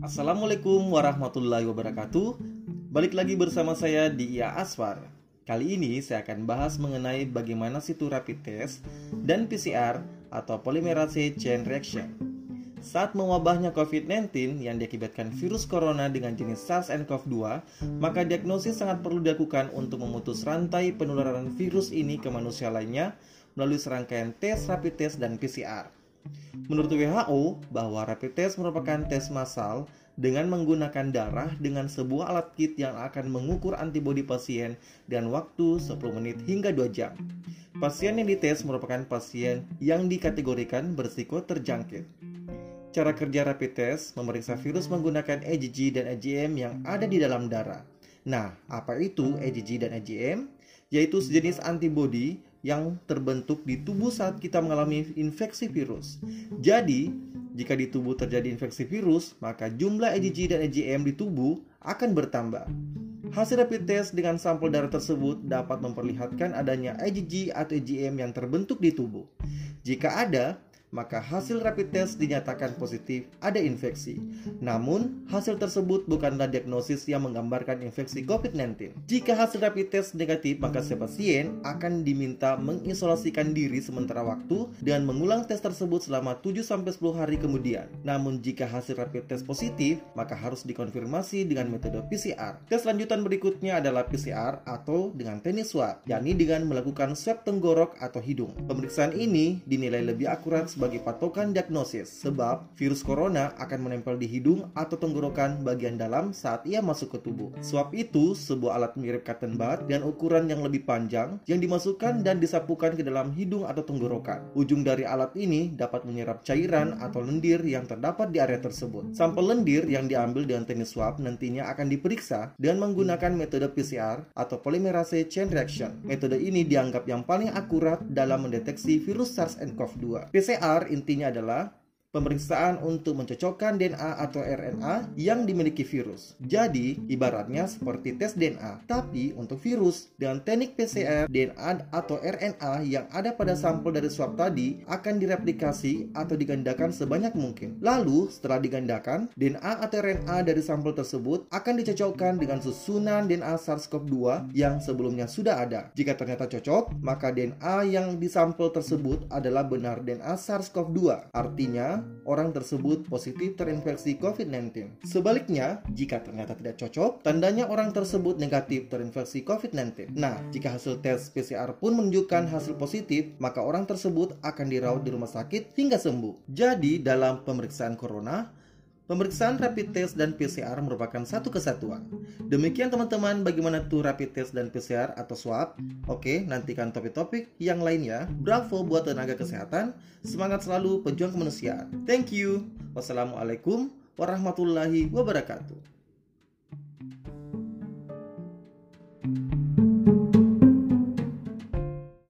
Assalamualaikum warahmatullahi wabarakatuh. Balik lagi bersama saya di IA Aswar. Kali ini saya akan bahas mengenai bagaimana situ rapid test dan PCR atau polymerase chain reaction. Saat mewabahnya COVID-19 yang diakibatkan virus corona dengan jenis SARS-CoV-2, maka diagnosis sangat perlu dilakukan untuk memutus rantai penularan virus ini ke manusia lainnya melalui serangkaian tes rapid test dan PCR. Menurut WHO, bahwa rapid test merupakan tes massal dengan menggunakan darah dengan sebuah alat kit yang akan mengukur antibodi pasien dan waktu 10 menit hingga 2 jam. Pasien yang dites merupakan pasien yang dikategorikan bersiko terjangkit. Cara kerja rapid test memeriksa virus menggunakan IgG dan IgM yang ada di dalam darah. Nah, apa itu IgG dan IgM? Yaitu sejenis antibodi yang terbentuk di tubuh saat kita mengalami infeksi virus. Jadi, jika di tubuh terjadi infeksi virus, maka jumlah IgG dan IgM di tubuh akan bertambah. Hasil rapid test dengan sampel darah tersebut dapat memperlihatkan adanya IgG atau IgM yang terbentuk di tubuh. Jika ada, maka hasil rapid test dinyatakan positif ada infeksi. Namun, hasil tersebut bukanlah diagnosis yang menggambarkan infeksi COVID-19. Jika hasil rapid test negatif, maka si pasien akan diminta mengisolasikan diri sementara waktu dan mengulang tes tersebut selama 7-10 hari kemudian. Namun, jika hasil rapid test positif, maka harus dikonfirmasi dengan metode PCR. Tes lanjutan berikutnya adalah PCR atau dengan tenis swab, yakni dengan melakukan swab tenggorok atau hidung. Pemeriksaan ini dinilai lebih akurat sebagai patokan diagnosis sebab virus corona akan menempel di hidung atau tenggorokan bagian dalam saat ia masuk ke tubuh. Swab itu sebuah alat mirip cotton bud dengan ukuran yang lebih panjang yang dimasukkan dan disapukan ke dalam hidung atau tenggorokan. Ujung dari alat ini dapat menyerap cairan atau lendir yang terdapat di area tersebut. Sampel lendir yang diambil dengan teknik swab nantinya akan diperiksa dengan menggunakan metode PCR atau polymerase chain reaction. Metode ini dianggap yang paling akurat dalam mendeteksi virus SARS-CoV-2. PCR PCR intinya adalah pemeriksaan untuk mencocokkan DNA atau RNA yang dimiliki virus. Jadi, ibaratnya seperti tes DNA, tapi untuk virus dengan teknik PCR, DNA atau RNA yang ada pada sampel dari swab tadi akan direplikasi atau digandakan sebanyak mungkin. Lalu, setelah digandakan, DNA atau RNA dari sampel tersebut akan dicocokkan dengan susunan DNA SARS-CoV-2 yang sebelumnya sudah ada. Jika ternyata cocok, maka DNA yang di sampel tersebut adalah benar DNA SARS-CoV-2. Artinya, orang tersebut positif terinfeksi COVID-19. Sebaliknya, jika ternyata tidak cocok, tandanya orang tersebut negatif terinfeksi COVID-19. Nah, jika hasil tes PCR pun menunjukkan hasil positif, maka orang tersebut akan dirawat di rumah sakit hingga sembuh. Jadi, dalam pemeriksaan corona, Pemeriksaan rapid test dan PCR merupakan satu kesatuan. Demikian teman-teman bagaimana tuh rapid test dan PCR atau swab. Oke, nantikan topik-topik yang lainnya. Bravo buat tenaga kesehatan. Semangat selalu pejuang kemanusiaan. Thank you. Wassalamualaikum warahmatullahi wabarakatuh.